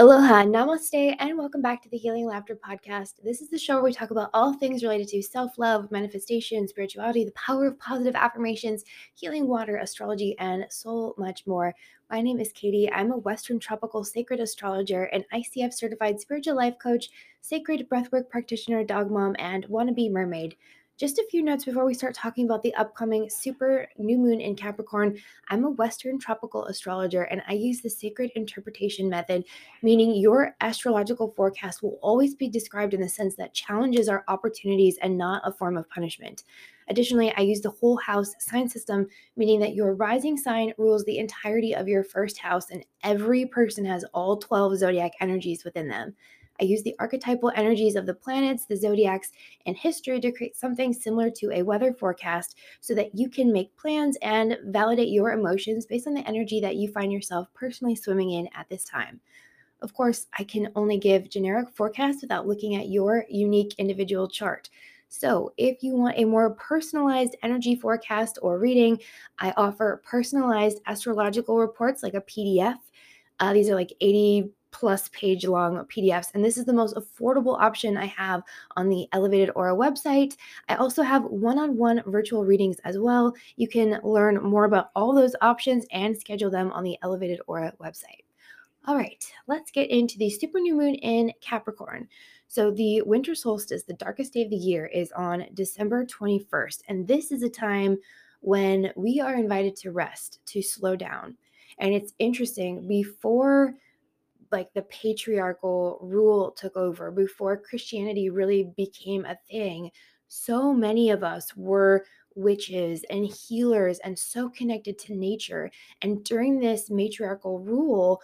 Aloha, namaste, and welcome back to the Healing Laughter Podcast. This is the show where we talk about all things related to self love, manifestation, spirituality, the power of positive affirmations, healing water, astrology, and so much more. My name is Katie. I'm a Western Tropical Sacred Astrologer, an ICF certified spiritual life coach, sacred breathwork practitioner, dog mom, and wannabe mermaid. Just a few notes before we start talking about the upcoming super new moon in Capricorn. I'm a Western tropical astrologer and I use the sacred interpretation method, meaning your astrological forecast will always be described in the sense that challenges are opportunities and not a form of punishment. Additionally, I use the whole house sign system, meaning that your rising sign rules the entirety of your first house, and every person has all 12 zodiac energies within them. I use the archetypal energies of the planets, the zodiacs, and history to create something similar to a weather forecast so that you can make plans and validate your emotions based on the energy that you find yourself personally swimming in at this time. Of course, I can only give generic forecasts without looking at your unique individual chart. So, if you want a more personalized energy forecast or reading, I offer personalized astrological reports like a PDF. Uh, these are like 80 plus page long PDFs. And this is the most affordable option I have on the Elevated Aura website. I also have one on one virtual readings as well. You can learn more about all those options and schedule them on the Elevated Aura website. All right, let's get into the super new moon in Capricorn. So, the winter solstice, the darkest day of the year, is on December 21st. And this is a time when we are invited to rest, to slow down. And it's interesting, before like the patriarchal rule took over, before Christianity really became a thing, so many of us were witches and healers and so connected to nature. And during this matriarchal rule,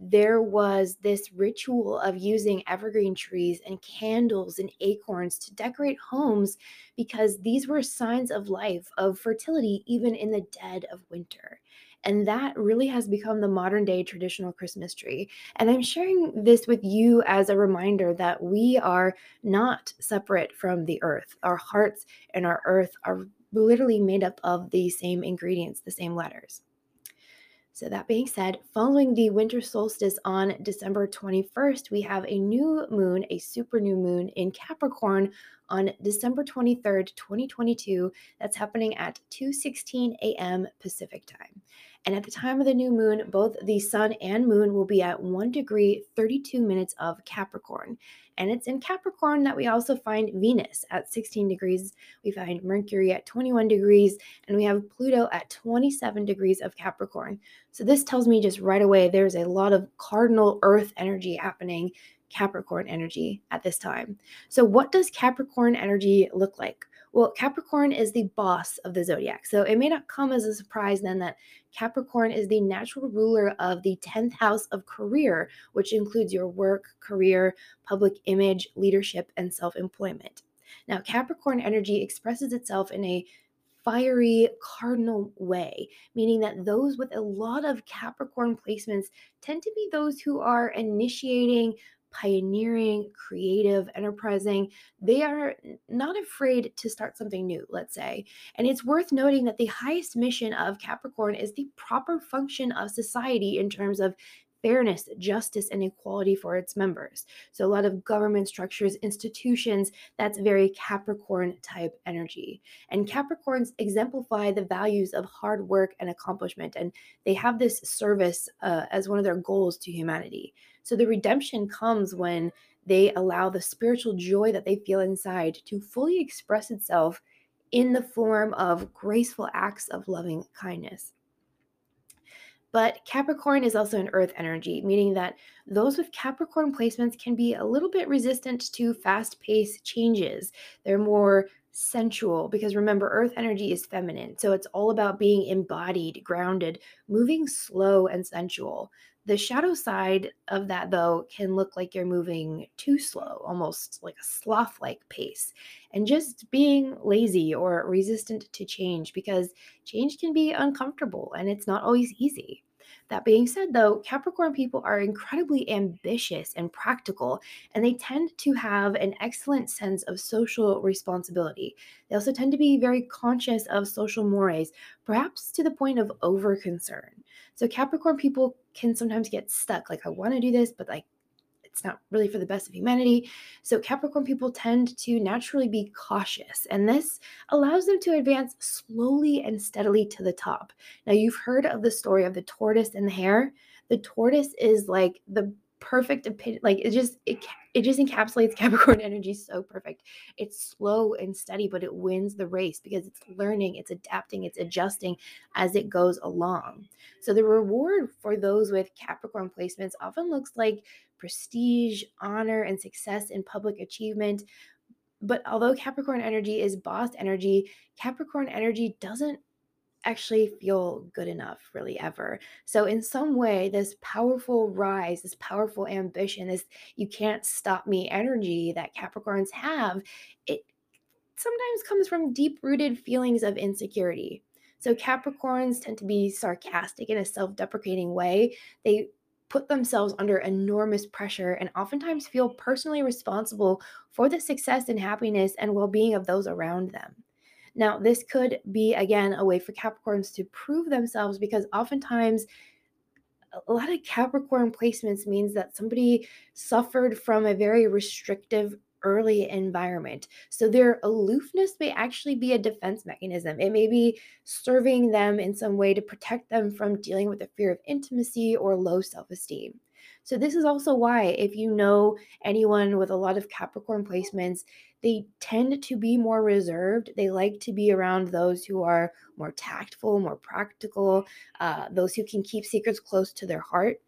there was this ritual of using evergreen trees and candles and acorns to decorate homes because these were signs of life, of fertility, even in the dead of winter. And that really has become the modern day traditional Christmas tree. And I'm sharing this with you as a reminder that we are not separate from the earth. Our hearts and our earth are literally made up of the same ingredients, the same letters. So, that being said, following the winter solstice on December 21st, we have a new moon, a super new moon in Capricorn on December 23rd, 2022. That's happening at 2:16 a.m. Pacific time. And at the time of the new moon, both the sun and moon will be at 1 degree 32 minutes of Capricorn. And it's in Capricorn that we also find Venus at 16 degrees. We find Mercury at 21 degrees, and we have Pluto at 27 degrees of Capricorn. So this tells me just right away there's a lot of cardinal earth energy happening Capricorn energy at this time. So, what does Capricorn energy look like? Well, Capricorn is the boss of the zodiac. So, it may not come as a surprise then that Capricorn is the natural ruler of the 10th house of career, which includes your work, career, public image, leadership, and self employment. Now, Capricorn energy expresses itself in a fiery cardinal way, meaning that those with a lot of Capricorn placements tend to be those who are initiating, pioneering, creative, enterprising. They are not afraid to start something new, let's say. And it's worth noting that the highest mission of Capricorn is the proper function of society in terms of fairness, justice, and equality for its members. So, a lot of government structures, institutions, that's very Capricorn type energy. And Capricorns exemplify the values of hard work and accomplishment, and they have this service uh, as one of their goals to humanity. So the redemption comes when they allow the spiritual joy that they feel inside to fully express itself in the form of graceful acts of loving kindness. But Capricorn is also an earth energy, meaning that those with Capricorn placements can be a little bit resistant to fast paced changes. They're more sensual because remember, earth energy is feminine. So it's all about being embodied, grounded, moving slow and sensual. The shadow side of that, though, can look like you're moving too slow, almost like a sloth like pace, and just being lazy or resistant to change because change can be uncomfortable and it's not always easy. That being said, though, Capricorn people are incredibly ambitious and practical, and they tend to have an excellent sense of social responsibility. They also tend to be very conscious of social mores, perhaps to the point of over concern. So, Capricorn people can sometimes get stuck like, I want to do this, but like, it's not really for the best of humanity. So, Capricorn people tend to naturally be cautious, and this allows them to advance slowly and steadily to the top. Now, you've heard of the story of the tortoise and the hare. The tortoise is like the perfect opinion like it just it, it just encapsulates capricorn energy so perfect. It's slow and steady but it wins the race because it's learning it's adapting it's adjusting as it goes along. So the reward for those with capricorn placements often looks like prestige honor and success in public achievement. But although capricorn energy is boss energy capricorn energy doesn't actually feel good enough really ever. So in some way this powerful rise, this powerful ambition, this you can't stop me energy that Capricorns have, it sometimes comes from deep-rooted feelings of insecurity. So Capricorns tend to be sarcastic in a self-deprecating way. They put themselves under enormous pressure and oftentimes feel personally responsible for the success and happiness and well-being of those around them. Now, this could be, again, a way for Capricorns to prove themselves because oftentimes a lot of Capricorn placements means that somebody suffered from a very restrictive early environment. So their aloofness may actually be a defense mechanism. It may be serving them in some way to protect them from dealing with the fear of intimacy or low self esteem. So, this is also why, if you know anyone with a lot of Capricorn placements, they tend to be more reserved. They like to be around those who are more tactful, more practical, uh, those who can keep secrets close to their heart.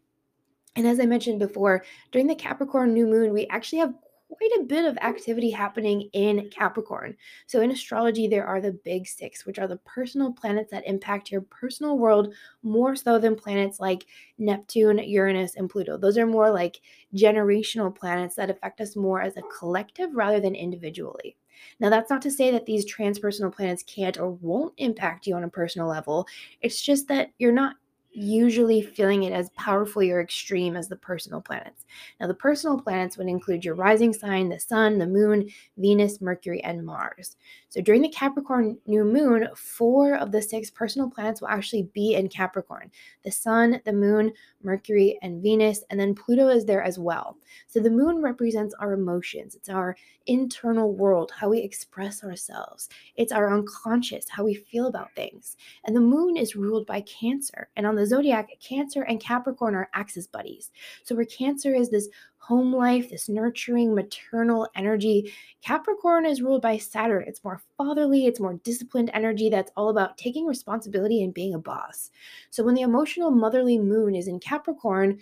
And as I mentioned before, during the Capricorn new moon, we actually have quite a bit of activity happening in Capricorn. So, in astrology, there are the big six, which are the personal planets that impact your personal world more so than planets like Neptune, Uranus, and Pluto. Those are more like generational planets that affect us more as a collective rather than individually. Now, that's not to say that these transpersonal planets can't or won't impact you on a personal level. It's just that you're not usually feeling it as powerfully or extreme as the personal planets. Now, the personal planets would include your rising sign, the sun, the moon, Venus, Mercury, and Mars. So during the Capricorn new moon, four of the six personal planets will actually be in Capricorn the sun, the moon, Mercury, and Venus, and then Pluto is there as well. So the moon represents our emotions, it's our internal world, how we express ourselves, it's our unconscious, how we feel about things. And the moon is ruled by Cancer. And on the zodiac, Cancer and Capricorn are axis buddies. So where Cancer is this home life, this nurturing maternal energy. Capricorn is ruled by Saturn. It's more fatherly, it's more disciplined energy that's all about taking responsibility and being a boss. So when the emotional motherly moon is in Capricorn,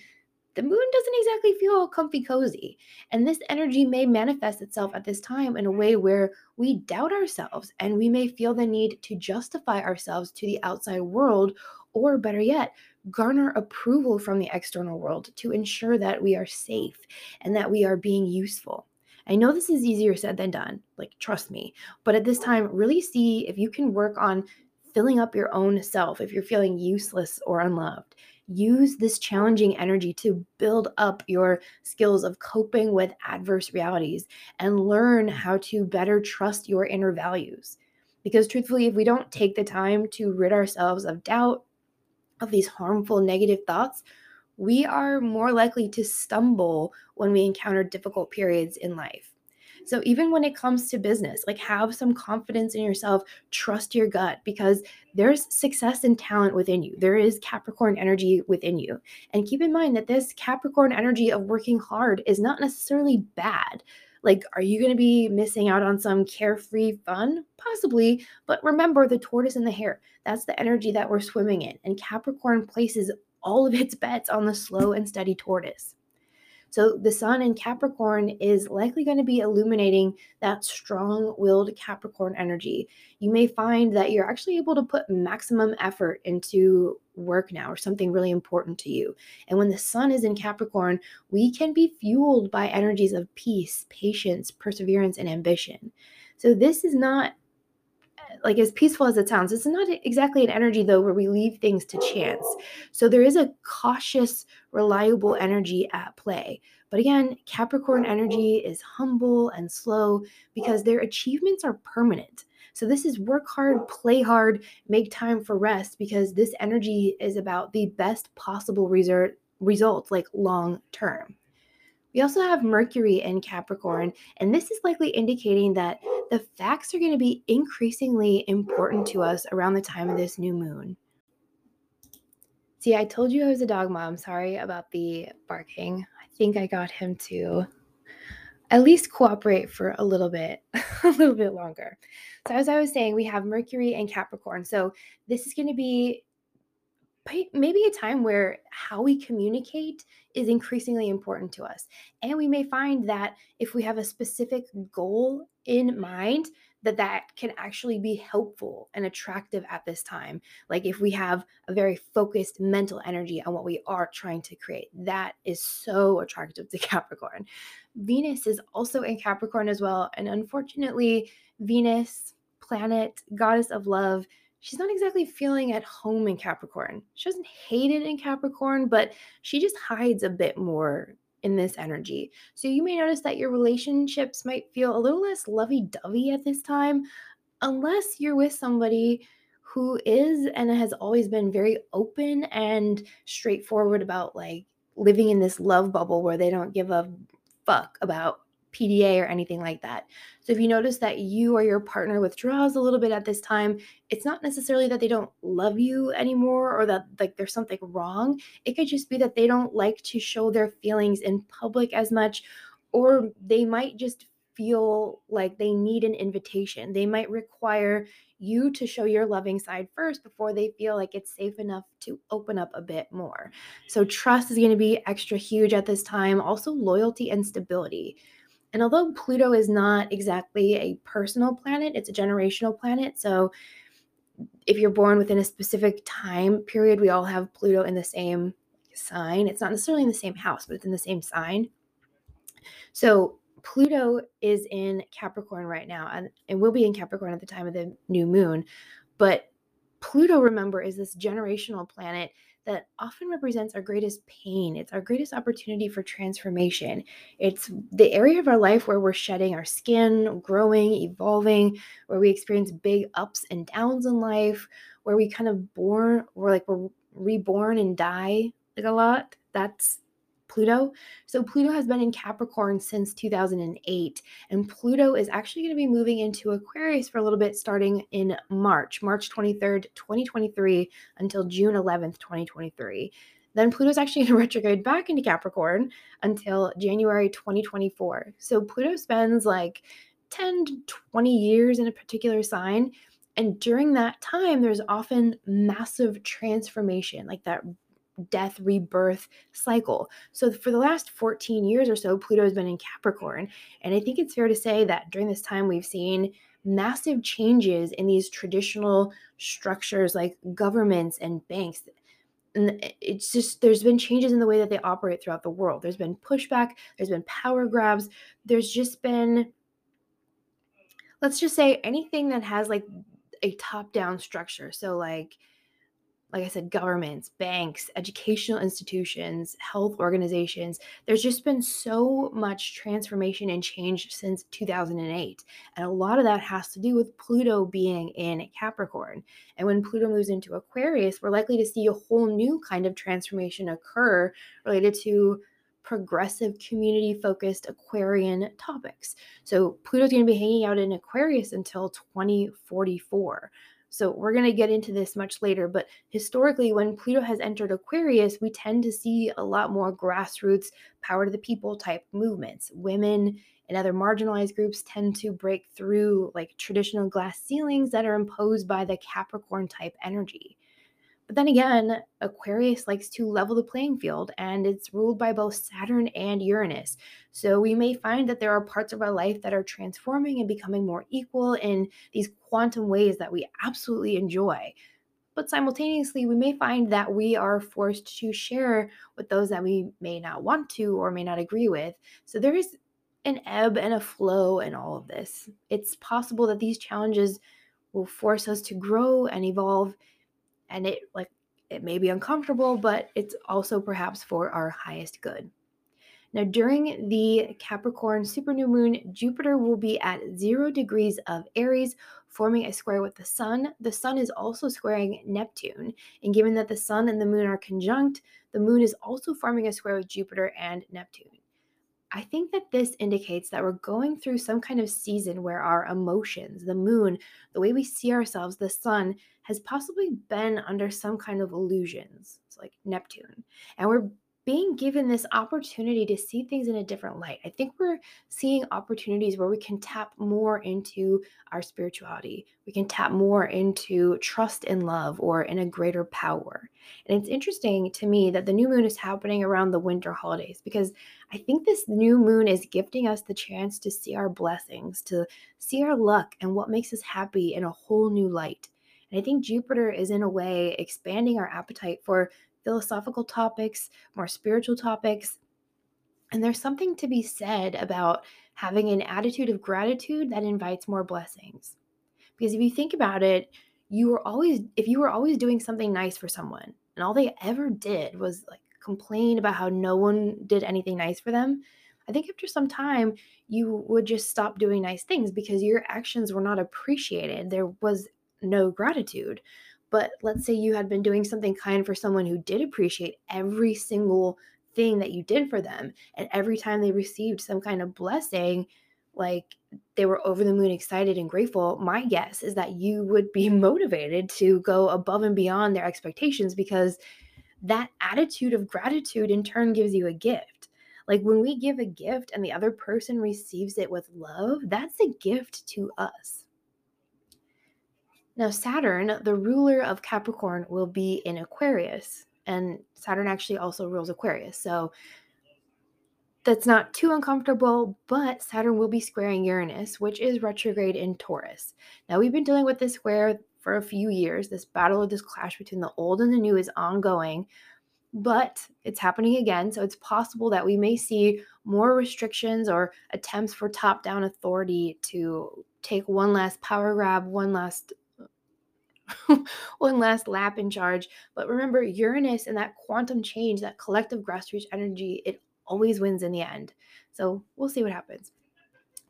the moon doesn't exactly feel comfy cozy. And this energy may manifest itself at this time in a way where we doubt ourselves and we may feel the need to justify ourselves to the outside world, or better yet, garner approval from the external world to ensure that we are safe and that we are being useful. I know this is easier said than done, like, trust me, but at this time, really see if you can work on filling up your own self if you're feeling useless or unloved. Use this challenging energy to build up your skills of coping with adverse realities and learn how to better trust your inner values. Because truthfully, if we don't take the time to rid ourselves of doubt, of these harmful negative thoughts, we are more likely to stumble when we encounter difficult periods in life. So, even when it comes to business, like have some confidence in yourself, trust your gut because there's success and talent within you. There is Capricorn energy within you. And keep in mind that this Capricorn energy of working hard is not necessarily bad. Like, are you going to be missing out on some carefree fun? Possibly. But remember the tortoise and the hare. That's the energy that we're swimming in. And Capricorn places all of its bets on the slow and steady tortoise. So the sun in Capricorn is likely going to be illuminating that strong willed Capricorn energy. You may find that you're actually able to put maximum effort into work now or something really important to you. And when the sun is in Capricorn, we can be fueled by energies of peace, patience, perseverance, and ambition. So this is not like as peaceful as it sounds, it's not exactly an energy though where we leave things to chance. So there is a cautious, reliable energy at play. But again, Capricorn energy is humble and slow because their achievements are permanent. So this is work hard, play hard, make time for rest because this energy is about the best possible result, result like long term. We also have Mercury in Capricorn, and this is likely indicating that the facts are going to be increasingly important to us around the time of this new moon. See, I told you I was a dog mom. Sorry about the barking. I think I got him to at least cooperate for a little bit, a little bit longer. So, as I was saying, we have Mercury and Capricorn. So, this is going to be maybe a time where how we communicate is increasingly important to us. And we may find that if we have a specific goal in mind, that that can actually be helpful and attractive at this time. Like if we have a very focused mental energy on what we are trying to create, that is so attractive to Capricorn. Venus is also in Capricorn as well. And unfortunately, Venus, planet, goddess of love, she's not exactly feeling at home in Capricorn. She doesn't hate it in Capricorn, but she just hides a bit more in this energy. So you may notice that your relationships might feel a little less lovey dovey at this time, unless you're with somebody who is and has always been very open and straightforward about like living in this love bubble where they don't give a fuck about PDA or anything like that. So if you notice that you or your partner withdraws a little bit at this time, it's not necessarily that they don't love you anymore or that like there's something wrong. It could just be that they don't like to show their feelings in public as much or they might just feel like they need an invitation. They might require you to show your loving side first before they feel like it's safe enough to open up a bit more. So, trust is going to be extra huge at this time. Also, loyalty and stability. And although Pluto is not exactly a personal planet, it's a generational planet. So if you're born within a specific time period, we all have Pluto in the same sign. It's not necessarily in the same house, but it's in the same sign. So Pluto is in Capricorn right now, and it will be in Capricorn at the time of the new moon. But Pluto, remember, is this generational planet that often represents our greatest pain. It's our greatest opportunity for transformation. It's the area of our life where we're shedding our skin, growing, evolving, where we experience big ups and downs in life, where we kind of born, we're like we're reborn and die like a lot. That's Pluto. So Pluto has been in Capricorn since 2008, and Pluto is actually going to be moving into Aquarius for a little bit starting in March, March 23rd, 2023 until June 11th, 2023. Then Pluto's actually going to retrograde back into Capricorn until January 2024. So Pluto spends like 10 to 20 years in a particular sign. And during that time, there's often massive transformation, like that death rebirth cycle. So for the last 14 years or so, Pluto has been in Capricorn. And I think it's fair to say that during this time, we've seen massive changes in these traditional structures like governments and banks. And it's just, there's been changes in the way that they operate throughout the world. There's been pushback, there's been power grabs, there's just been, let's just say, anything that has like a top down structure. So, like, like I said, governments, banks, educational institutions, health organizations. There's just been so much transformation and change since 2008. And a lot of that has to do with Pluto being in Capricorn. And when Pluto moves into Aquarius, we're likely to see a whole new kind of transformation occur related to progressive community focused Aquarian topics. So Pluto's going to be hanging out in Aquarius until 2044. So we're going to get into this much later, but historically, when Pluto has entered Aquarius, we tend to see a lot more grassroots, power to the people type movements. Women and other marginalized groups tend to break through like traditional glass ceilings that are imposed by the Capricorn type energy. But then again, Aquarius likes to level the playing field and it's ruled by both Saturn and Uranus. So we may find that there are parts of our life that are transforming and becoming more equal in these quantum ways that we absolutely enjoy. But simultaneously, we may find that we are forced to share with those that we may not want to or may not agree with. So there is an ebb and a flow in all of this. It's possible that these challenges will force us to grow and evolve and it like it may be uncomfortable but it's also perhaps for our highest good. Now during the capricorn super new moon jupiter will be at zero degrees of aries forming a square with the sun. The sun is also squaring neptune and given that the sun and the moon are conjunct the moon is also forming a square with jupiter and neptune I think that this indicates that we're going through some kind of season where our emotions, the moon, the way we see ourselves, the sun, has possibly been under some kind of illusions. It's like Neptune. And we're being given this opportunity to see things in a different light. I think we're seeing opportunities where we can tap more into our spirituality. We can tap more into trust and love or in a greater power. And it's interesting to me that the new moon is happening around the winter holidays because I think this new moon is gifting us the chance to see our blessings, to see our luck and what makes us happy in a whole new light. And I think Jupiter is, in a way, expanding our appetite for philosophical topics, more spiritual topics. And there's something to be said about having an attitude of gratitude that invites more blessings. Because if you think about it, you were always, if you were always doing something nice for someone and all they ever did was like complain about how no one did anything nice for them, I think after some time, you would just stop doing nice things because your actions were not appreciated. There was no gratitude. But let's say you had been doing something kind for someone who did appreciate every single thing that you did for them. And every time they received some kind of blessing, like they were over the moon excited and grateful, my guess is that you would be motivated to go above and beyond their expectations because that attitude of gratitude in turn gives you a gift. Like when we give a gift and the other person receives it with love, that's a gift to us. Now, Saturn, the ruler of Capricorn, will be in Aquarius, and Saturn actually also rules Aquarius. So that's not too uncomfortable, but Saturn will be squaring Uranus, which is retrograde in Taurus. Now, we've been dealing with this square for a few years. This battle of this clash between the old and the new is ongoing, but it's happening again. So it's possible that we may see more restrictions or attempts for top down authority to take one last power grab, one last one last lap in charge. But remember, Uranus and that quantum change, that collective grassroots energy, it always wins in the end. So we'll see what happens.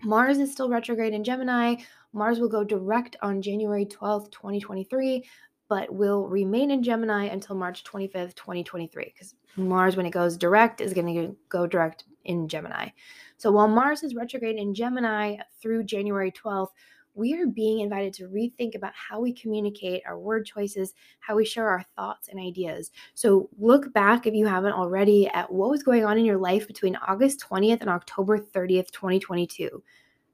Mars is still retrograde in Gemini. Mars will go direct on January 12th, 2023, but will remain in Gemini until March 25th, 2023, because Mars, when it goes direct, is going to go direct in Gemini. So while Mars is retrograde in Gemini through January 12th, we are being invited to rethink about how we communicate our word choices, how we share our thoughts and ideas. So, look back if you haven't already at what was going on in your life between August 20th and October 30th, 2022.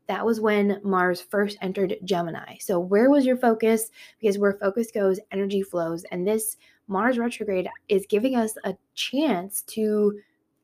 That was when Mars first entered Gemini. So, where was your focus? Because where focus goes, energy flows. And this Mars retrograde is giving us a chance to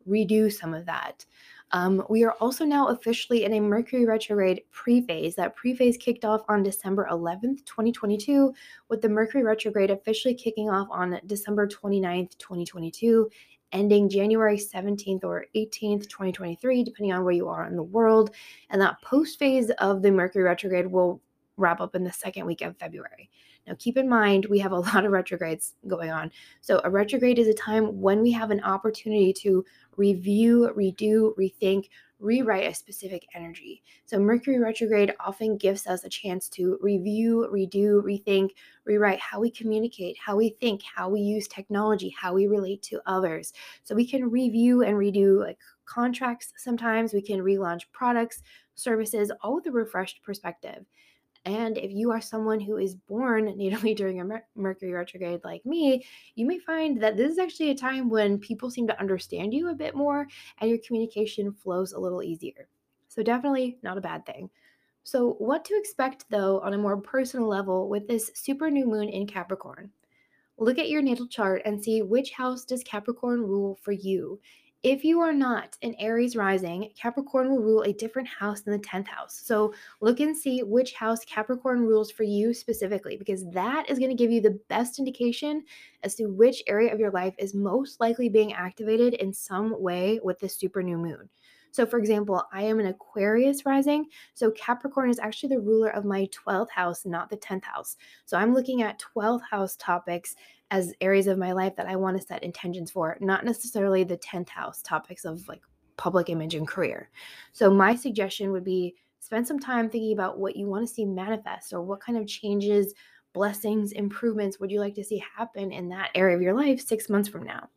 redo some of that. Um, we are also now officially in a Mercury retrograde pre phase. That pre phase kicked off on December 11th, 2022, with the Mercury retrograde officially kicking off on December 29th, 2022, ending January 17th or 18th, 2023, depending on where you are in the world. And that post phase of the Mercury retrograde will wrap up in the second week of February. Now, keep in mind, we have a lot of retrogrades going on. So, a retrograde is a time when we have an opportunity to review, redo, rethink, rewrite a specific energy. So, Mercury retrograde often gives us a chance to review, redo, rethink, rewrite how we communicate, how we think, how we use technology, how we relate to others. So, we can review and redo like contracts sometimes, we can relaunch products, services, all with a refreshed perspective. And if you are someone who is born natally during a Mercury retrograde like me, you may find that this is actually a time when people seem to understand you a bit more and your communication flows a little easier. So, definitely not a bad thing. So, what to expect though on a more personal level with this super new moon in Capricorn? Look at your natal chart and see which house does Capricorn rule for you. If you are not an Aries rising, Capricorn will rule a different house than the 10th house. So look and see which house Capricorn rules for you specifically, because that is going to give you the best indication as to which area of your life is most likely being activated in some way with this super new moon. So, for example, I am an Aquarius rising. So, Capricorn is actually the ruler of my 12th house, not the 10th house. So, I'm looking at 12th house topics as areas of my life that I want to set intentions for, not necessarily the 10th house topics of like public image and career. So, my suggestion would be spend some time thinking about what you want to see manifest or what kind of changes, blessings, improvements would you like to see happen in that area of your life six months from now.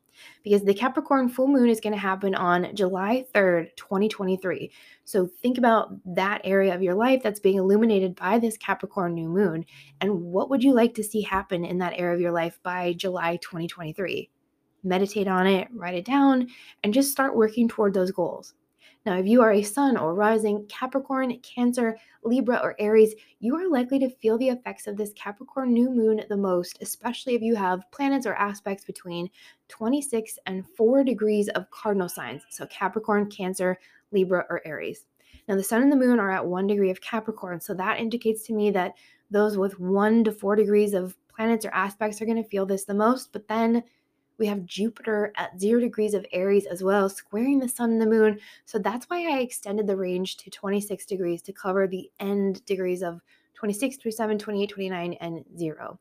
Because the Capricorn full moon is going to happen on July 3rd, 2023. So think about that area of your life that's being illuminated by this Capricorn new moon. And what would you like to see happen in that area of your life by July 2023? Meditate on it, write it down, and just start working toward those goals. Now, if you are a sun or rising Capricorn, Cancer, Libra, or Aries, you are likely to feel the effects of this Capricorn new moon the most, especially if you have planets or aspects between 26 and 4 degrees of cardinal signs. So, Capricorn, Cancer, Libra, or Aries. Now, the sun and the moon are at 1 degree of Capricorn, so that indicates to me that those with 1 to 4 degrees of planets or aspects are going to feel this the most, but then we have Jupiter at zero degrees of Aries as well, squaring the sun and the moon. So that's why I extended the range to 26 degrees to cover the end degrees of 26, 27, 28, 29, and zero.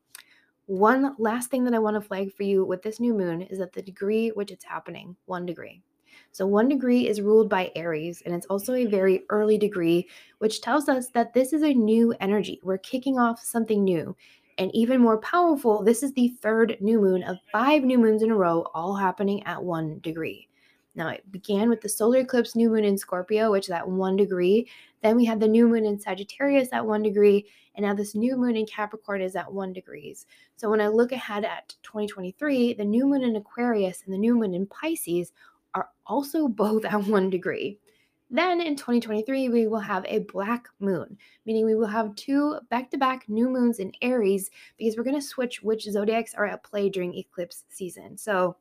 One last thing that I want to flag for you with this new moon is that the degree which it's happening, one degree. So, one degree is ruled by Aries, and it's also a very early degree, which tells us that this is a new energy. We're kicking off something new. And even more powerful, this is the third new moon of five new moons in a row, all happening at one degree. Now, it began with the solar eclipse new moon in Scorpio, which is at one degree. Then we had the new moon in Sagittarius at one degree. And now this new moon in Capricorn is at one degrees. So when I look ahead at 2023, the new moon in Aquarius and the new moon in Pisces are also both at one degree. Then in 2023, we will have a black moon, meaning we will have two back to back new moons in Aries because we're going to switch which zodiacs are at play during eclipse season. So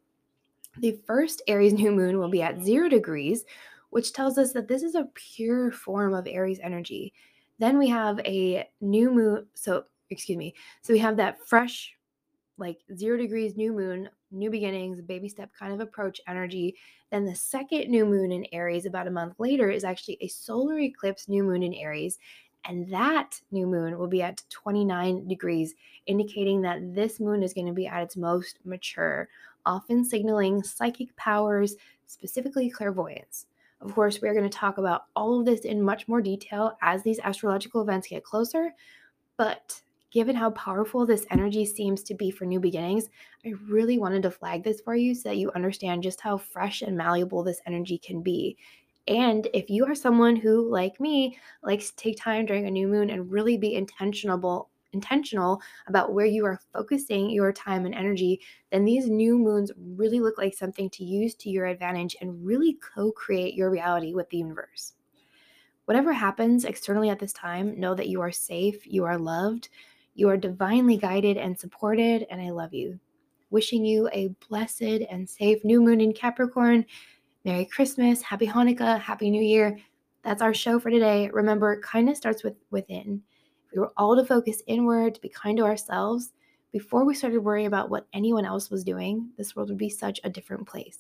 the first Aries new moon will be at zero degrees, which tells us that this is a pure form of Aries energy. Then we have a new moon. So, excuse me. So we have that fresh, like zero degrees new moon new beginnings, baby step kind of approach energy. Then the second new moon in Aries, about a month later, is actually a solar eclipse new moon in Aries. And that new moon will be at 29 degrees, indicating that this moon is going to be at its most mature, often signaling psychic powers, specifically clairvoyance. Of course, we're going to talk about all of this in much more detail as these astrological events get closer, but given how powerful this energy seems to be for new beginnings, I really wanted to flag this for you so that you understand just how fresh and malleable this energy can be. And if you are someone who, like me, likes to take time during a new moon and really be intentional intentional about where you are focusing your time and energy, then these new moons really look like something to use to your advantage and really co-create your reality with the universe. Whatever happens externally at this time, know that you are safe, you are loved, you are divinely guided and supported, and I love you. Wishing you a blessed and safe new moon in Capricorn. Merry Christmas, Happy Hanukkah, Happy New Year. That's our show for today. Remember, kindness starts with within. If we were all to focus inward, to be kind to ourselves, before we started worrying about what anyone else was doing, this world would be such a different place.